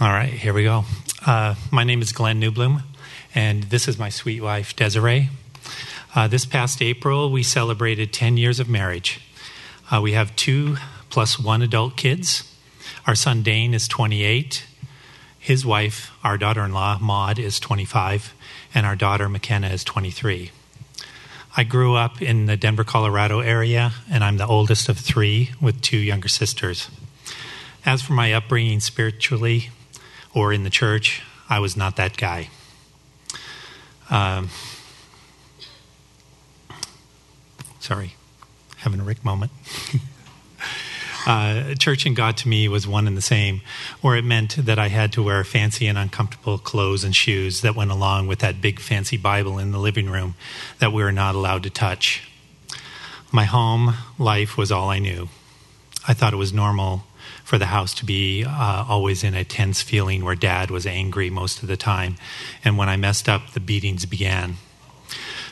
All right, here we go. Uh, my name is Glenn Newblom, and this is my sweet wife, Desiree. Uh, this past April, we celebrated 10 years of marriage. Uh, we have two plus one adult kids. Our son Dane is 28. His wife, our daughter in law, Maud, is 25. And our daughter, McKenna, is 23. I grew up in the Denver, Colorado area, and I'm the oldest of three with two younger sisters. As for my upbringing spiritually, or in the church, I was not that guy. Um, sorry, having a Rick moment. uh, church and God to me was one and the same, or it meant that I had to wear fancy and uncomfortable clothes and shoes that went along with that big fancy Bible in the living room that we were not allowed to touch. My home life was all I knew. I thought it was normal for the house to be uh, always in a tense feeling where dad was angry most of the time. And when I messed up, the beatings began.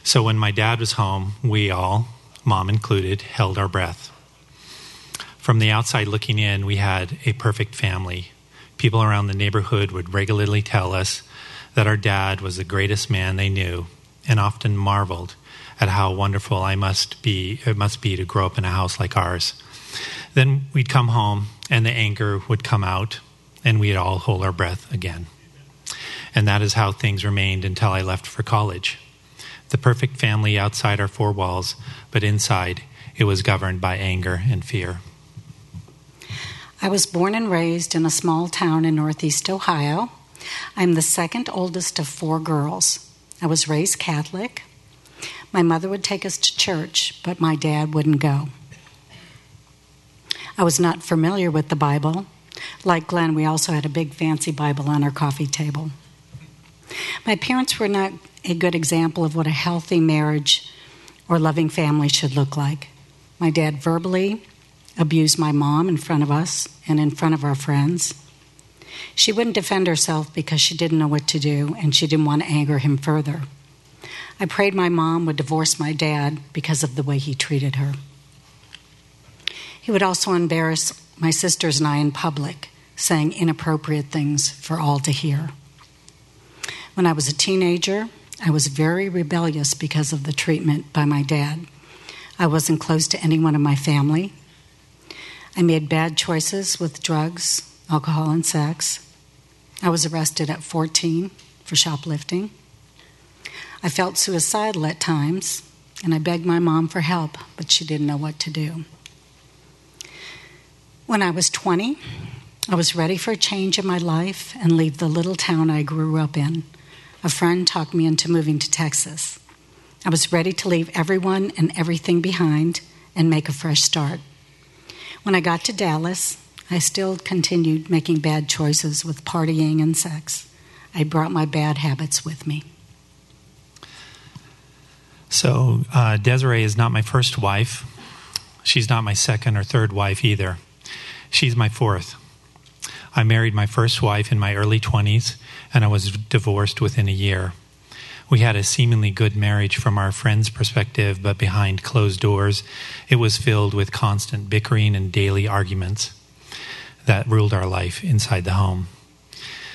So when my dad was home, we all, mom included, held our breath. From the outside looking in, we had a perfect family. People around the neighborhood would regularly tell us that our dad was the greatest man they knew and often marveled at how wonderful I must be it must be to grow up in a house like ours. Then we'd come home and the anger would come out, and we'd all hold our breath again. And that is how things remained until I left for college. The perfect family outside our four walls, but inside it was governed by anger and fear. I was born and raised in a small town in northeast Ohio. I'm the second oldest of four girls. I was raised Catholic. My mother would take us to church, but my dad wouldn't go. I was not familiar with the Bible. Like Glenn, we also had a big fancy Bible on our coffee table. My parents were not a good example of what a healthy marriage or loving family should look like. My dad verbally abused my mom in front of us and in front of our friends. She wouldn't defend herself because she didn't know what to do and she didn't want to anger him further. I prayed my mom would divorce my dad because of the way he treated her. He would also embarrass my sisters and I in public, saying inappropriate things for all to hear. When I was a teenager, I was very rebellious because of the treatment by my dad. I wasn't close to anyone in my family. I made bad choices with drugs, alcohol, and sex. I was arrested at 14 for shoplifting. I felt suicidal at times, and I begged my mom for help, but she didn't know what to do. When I was 20, I was ready for a change in my life and leave the little town I grew up in. A friend talked me into moving to Texas. I was ready to leave everyone and everything behind and make a fresh start. When I got to Dallas, I still continued making bad choices with partying and sex. I brought my bad habits with me. So, uh, Desiree is not my first wife. She's not my second or third wife either. She's my fourth. I married my first wife in my early 20s, and I was divorced within a year. We had a seemingly good marriage from our friends' perspective, but behind closed doors, it was filled with constant bickering and daily arguments that ruled our life inside the home.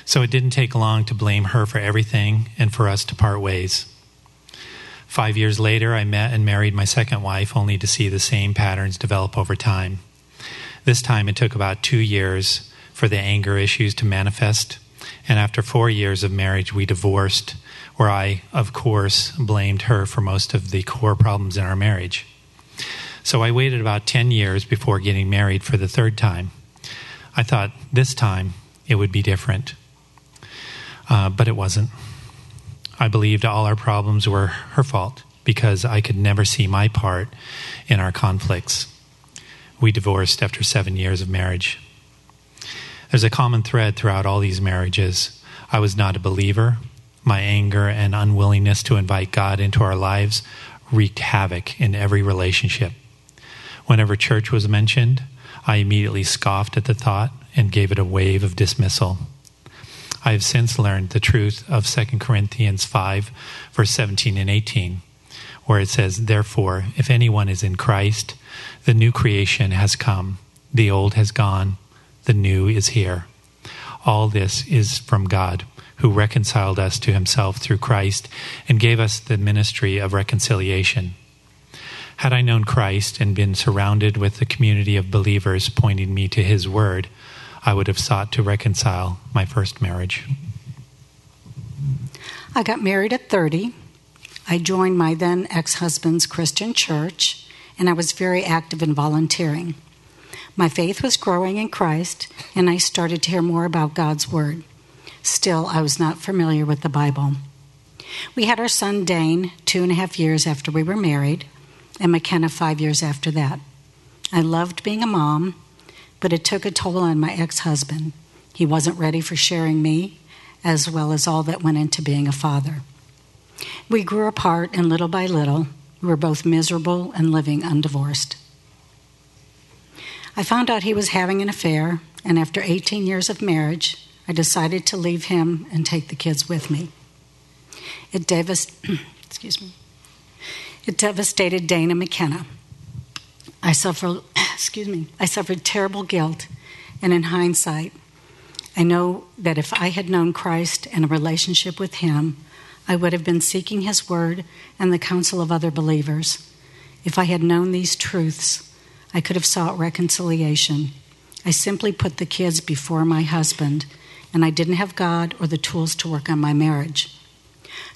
So it didn't take long to blame her for everything and for us to part ways. Five years later, I met and married my second wife, only to see the same patterns develop over time. This time it took about two years for the anger issues to manifest. And after four years of marriage, we divorced, where I, of course, blamed her for most of the core problems in our marriage. So I waited about 10 years before getting married for the third time. I thought this time it would be different. Uh, but it wasn't. I believed all our problems were her fault because I could never see my part in our conflicts we divorced after seven years of marriage. There's a common thread throughout all these marriages. I was not a believer. My anger and unwillingness to invite God into our lives wreaked havoc in every relationship. Whenever church was mentioned, I immediately scoffed at the thought and gave it a wave of dismissal. I have since learned the truth of 2 Corinthians 5, verse 17 and 18, where it says, Therefore, if anyone is in Christ, the new creation has come, the old has gone, the new is here. All this is from God, who reconciled us to himself through Christ and gave us the ministry of reconciliation. Had I known Christ and been surrounded with the community of believers pointing me to his word, I would have sought to reconcile my first marriage. I got married at 30. I joined my then ex husband's Christian church, and I was very active in volunteering. My faith was growing in Christ, and I started to hear more about God's Word. Still, I was not familiar with the Bible. We had our son Dane two and a half years after we were married, and McKenna five years after that. I loved being a mom, but it took a toll on my ex husband. He wasn't ready for sharing me, as well as all that went into being a father. We grew apart, and little by little, we were both miserable and living undivorced. I found out he was having an affair, and after 18 years of marriage, I decided to leave him and take the kids with me. It, devast- excuse me. it devastated Dane and McKenna. I suffered, excuse me, I suffered terrible guilt, and in hindsight, I know that if I had known Christ and a relationship with Him, I would have been seeking His Word and the counsel of other believers. If I had known these truths, I could have sought reconciliation. I simply put the kids before my husband, and I didn't have God or the tools to work on my marriage.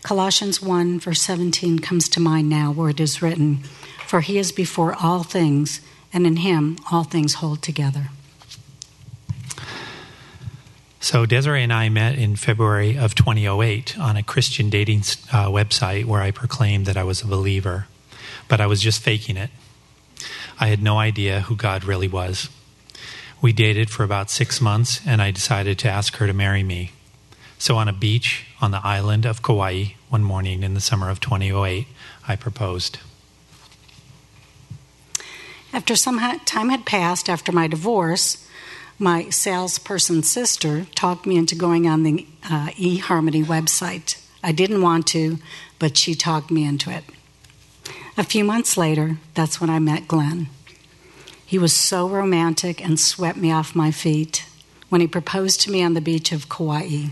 Colossians 1, verse 17 comes to mind now, where it is written, For he is before all things, and in him all things hold together. So Desiree and I met in February of 2008 on a Christian dating uh, website where I proclaimed that I was a believer, but I was just faking it. I had no idea who God really was. We dated for about six months, and I decided to ask her to marry me. So, on a beach on the island of Kauai one morning in the summer of 2008, I proposed. After some time had passed after my divorce, my salesperson sister talked me into going on the uh, eHarmony website. I didn't want to, but she talked me into it. A few months later, that's when I met Glenn. He was so romantic and swept me off my feet when he proposed to me on the beach of Kauai.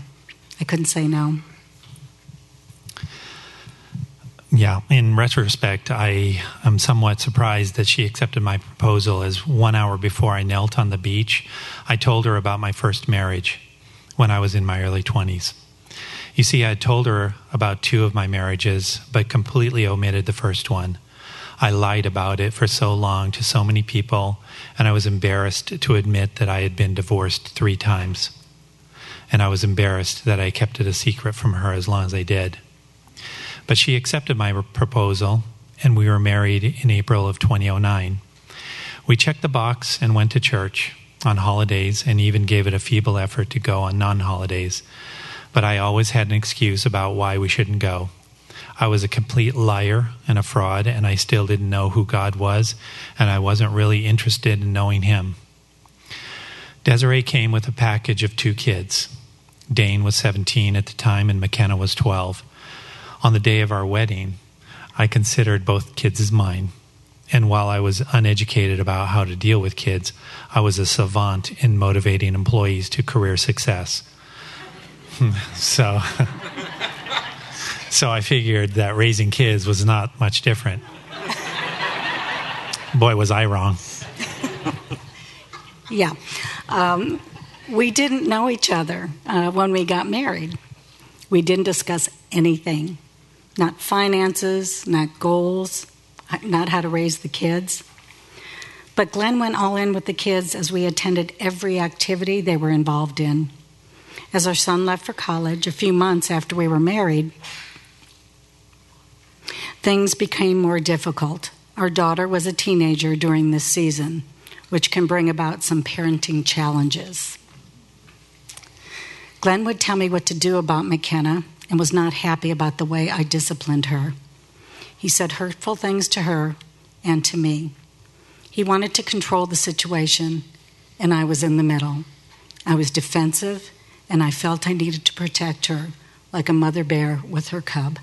I couldn't say no. Yeah, in retrospect, I am somewhat surprised that she accepted my proposal as one hour before I knelt on the beach, I told her about my first marriage when I was in my early 20s. You see, I had told her about two of my marriages, but completely omitted the first one. I lied about it for so long to so many people, and I was embarrassed to admit that I had been divorced three times. And I was embarrassed that I kept it a secret from her as long as I did. But she accepted my proposal, and we were married in April of 2009. We checked the box and went to church on holidays and even gave it a feeble effort to go on non holidays. But I always had an excuse about why we shouldn't go. I was a complete liar and a fraud, and I still didn't know who God was, and I wasn't really interested in knowing Him. Desiree came with a package of two kids. Dane was 17 at the time, and McKenna was 12. On the day of our wedding, I considered both kids as mine. And while I was uneducated about how to deal with kids, I was a savant in motivating employees to career success. so, so I figured that raising kids was not much different. Boy, was I wrong. yeah. Um, we didn't know each other uh, when we got married. We didn't discuss anything not finances, not goals, not how to raise the kids. But Glenn went all in with the kids as we attended every activity they were involved in. As our son left for college a few months after we were married, things became more difficult. Our daughter was a teenager during this season, which can bring about some parenting challenges. Glenn would tell me what to do about McKenna, and was not happy about the way I disciplined her. He said hurtful things to her and to me. He wanted to control the situation, and I was in the middle. I was defensive, and I felt I needed to protect her like a mother bear with her cub.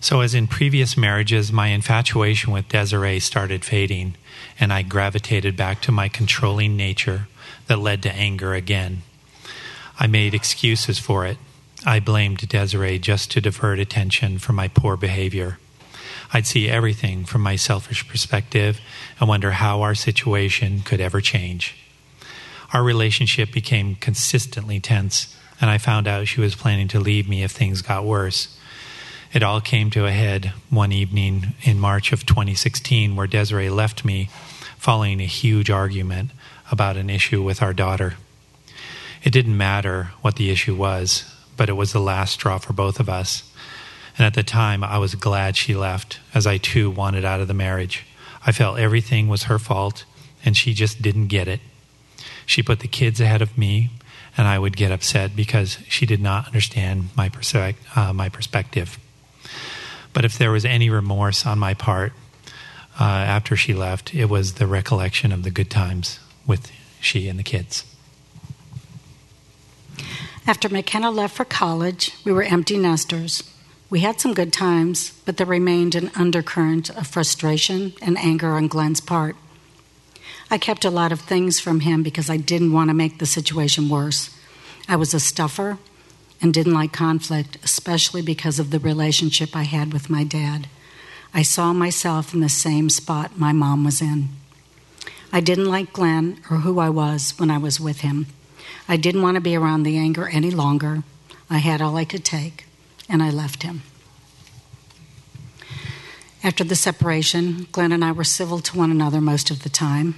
So, as in previous marriages, my infatuation with Desiree started fading, and I gravitated back to my controlling nature that led to anger again. I made excuses for it. I blamed Desiree just to divert attention from my poor behavior. I'd see everything from my selfish perspective and wonder how our situation could ever change. Our relationship became consistently tense, and I found out she was planning to leave me if things got worse. It all came to a head one evening in March of 2016 where Desiree left me following a huge argument about an issue with our daughter. It didn't matter what the issue was, but it was the last straw for both of us. And at the time, I was glad she left, as I too wanted out of the marriage. I felt everything was her fault, and she just didn't get it. She put the kids ahead of me, and I would get upset because she did not understand my, perspe- uh, my perspective. But if there was any remorse on my part uh, after she left, it was the recollection of the good times with she and the kids. After McKenna left for college, we were empty nesters. We had some good times, but there remained an undercurrent of frustration and anger on Glenn's part. I kept a lot of things from him because I didn't want to make the situation worse. I was a stuffer and didn't like conflict, especially because of the relationship I had with my dad. I saw myself in the same spot my mom was in. I didn't like Glenn or who I was when I was with him. I didn't want to be around the anger any longer. I had all I could take, and I left him. After the separation, Glenn and I were civil to one another most of the time.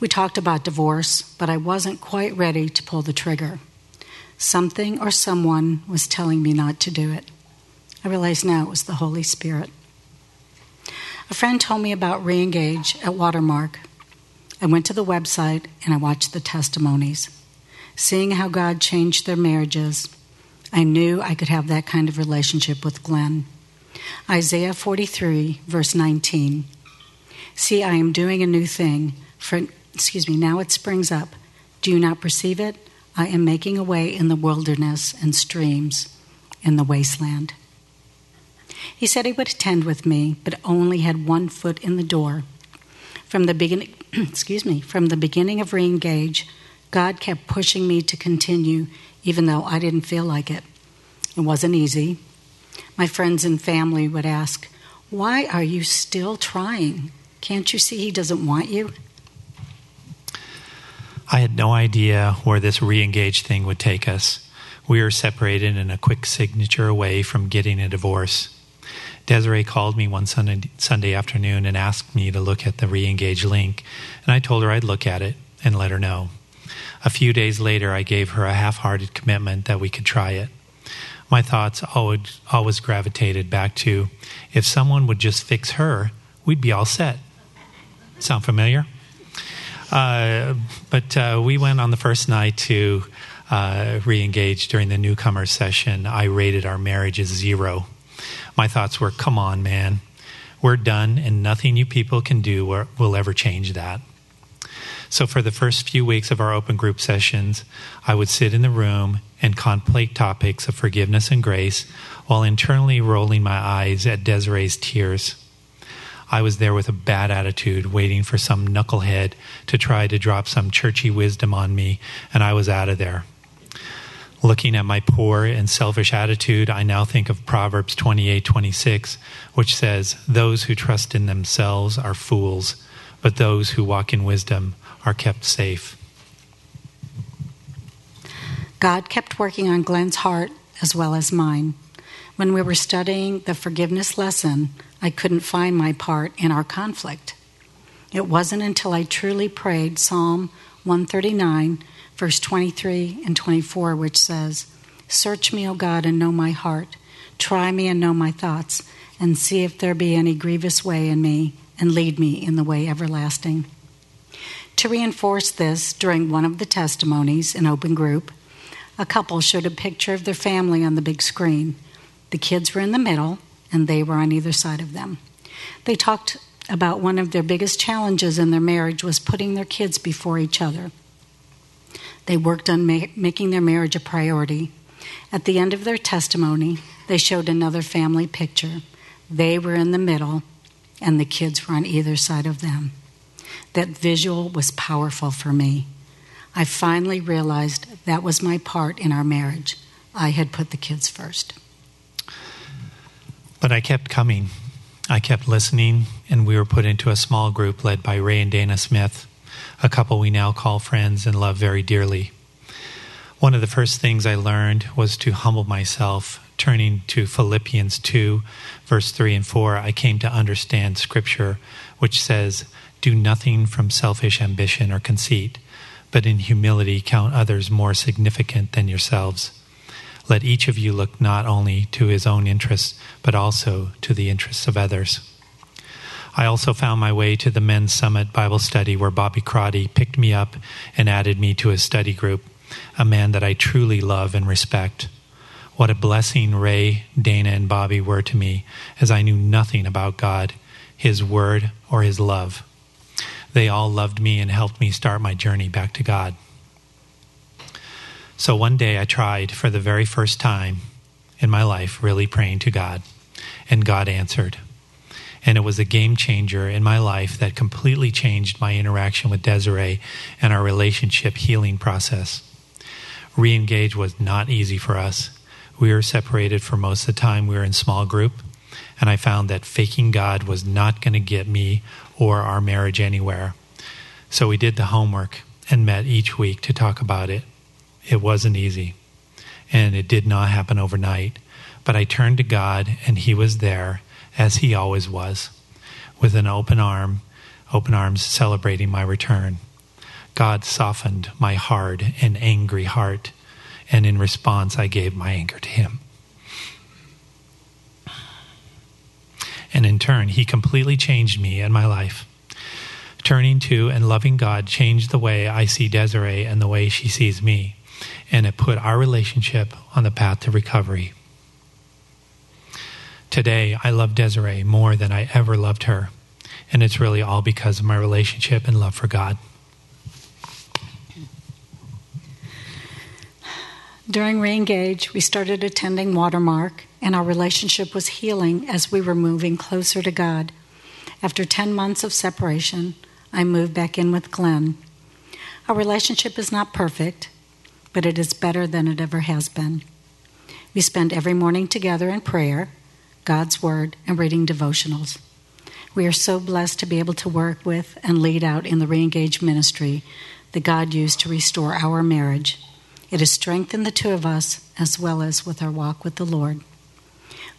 We talked about divorce, but I wasn't quite ready to pull the trigger. Something or someone was telling me not to do it. I realize now it was the Holy Spirit. A friend told me about Reengage at Watermark. I went to the website and I watched the testimonies seeing how God changed their marriages, I knew I could have that kind of relationship with Glenn. Isaiah 43, verse 19. See, I am doing a new thing. For, excuse me, now it springs up. Do you not perceive it? I am making a way in the wilderness and streams in the wasteland. He said he would attend with me, but only had one foot in the door. From the beginning, excuse me, from the beginning of Reengage, God kept pushing me to continue, even though I didn't feel like it. It wasn't easy. My friends and family would ask, Why are you still trying? Can't you see He doesn't want you? I had no idea where this re engaged thing would take us. We were separated and a quick signature away from getting a divorce. Desiree called me one Sunday, Sunday afternoon and asked me to look at the re engage link, and I told her I'd look at it and let her know. A few days later, I gave her a half hearted commitment that we could try it. My thoughts always, always gravitated back to if someone would just fix her, we'd be all set. Sound familiar? Uh, but uh, we went on the first night to uh, re engage during the newcomer session. I rated our marriage as zero. My thoughts were, come on, man. We're done, and nothing you people can do will ever change that. So, for the first few weeks of our open group sessions, I would sit in the room and contemplate topics of forgiveness and grace while internally rolling my eyes at Desiree's tears. I was there with a bad attitude, waiting for some knucklehead to try to drop some churchy wisdom on me, and I was out of there. Looking at my poor and selfish attitude, I now think of Proverbs 28:26, which says, "Those who trust in themselves are fools, but those who walk in wisdom are kept safe. God kept working on Glenn's heart as well as mine. When we were studying the forgiveness lesson, I couldn't find my part in our conflict. It wasn't until I truly prayed Psalm 139, verse 23 and 24, which says, Search me, O God, and know my heart. Try me and know my thoughts, and see if there be any grievous way in me, and lead me in the way everlasting. To reinforce this, during one of the testimonies in open group, a couple showed a picture of their family on the big screen. The kids were in the middle, and they were on either side of them. They talked about one of their biggest challenges in their marriage was putting their kids before each other. They worked on ma- making their marriage a priority. At the end of their testimony, they showed another family picture. They were in the middle, and the kids were on either side of them. That visual was powerful for me. I finally realized that was my part in our marriage. I had put the kids first. But I kept coming. I kept listening, and we were put into a small group led by Ray and Dana Smith, a couple we now call friends and love very dearly. One of the first things I learned was to humble myself. Turning to Philippians 2, verse 3 and 4, I came to understand Scripture, which says, Do nothing from selfish ambition or conceit, but in humility count others more significant than yourselves. Let each of you look not only to his own interests, but also to the interests of others. I also found my way to the Men's Summit Bible study where Bobby Crotty picked me up and added me to his study group a man that I truly love and respect. What a blessing Ray, Dana, and Bobby were to me, as I knew nothing about God, His Word, or His love. They all loved me and helped me start my journey back to God. So one day I tried for the very first time in my life, really praying to God, and God answered. And it was a game changer in my life that completely changed my interaction with Desiree and our relationship healing process re engage was not easy for us. We were separated for most of the time. We were in small group. And I found that faking God was not going to get me or our marriage anywhere. So we did the homework and met each week to talk about it. It wasn't easy. And it did not happen overnight. But I turned to God, and He was there, as He always was, with an open arm, open arms celebrating my return. God softened my hard and angry heart, and in response, I gave my anger to Him. And in turn, He completely changed me and my life. Turning to and loving God changed the way I see Desiree and the way she sees me, and it put our relationship on the path to recovery. Today, I love Desiree more than I ever loved her, and it's really all because of my relationship and love for God. During Reengage, we started attending Watermark, and our relationship was healing as we were moving closer to God. After 10 months of separation, I moved back in with Glenn. Our relationship is not perfect, but it is better than it ever has been. We spend every morning together in prayer, God's Word, and reading devotionals. We are so blessed to be able to work with and lead out in the Reengage ministry that God used to restore our marriage it has strengthened the two of us as well as with our walk with the Lord.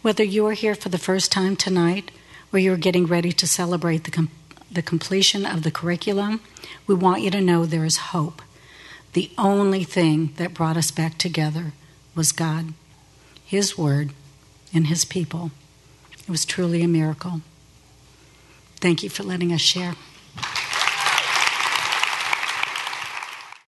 Whether you are here for the first time tonight or you are getting ready to celebrate the, com- the completion of the curriculum, we want you to know there is hope. The only thing that brought us back together was God, His Word, and His people. It was truly a miracle. Thank you for letting us share.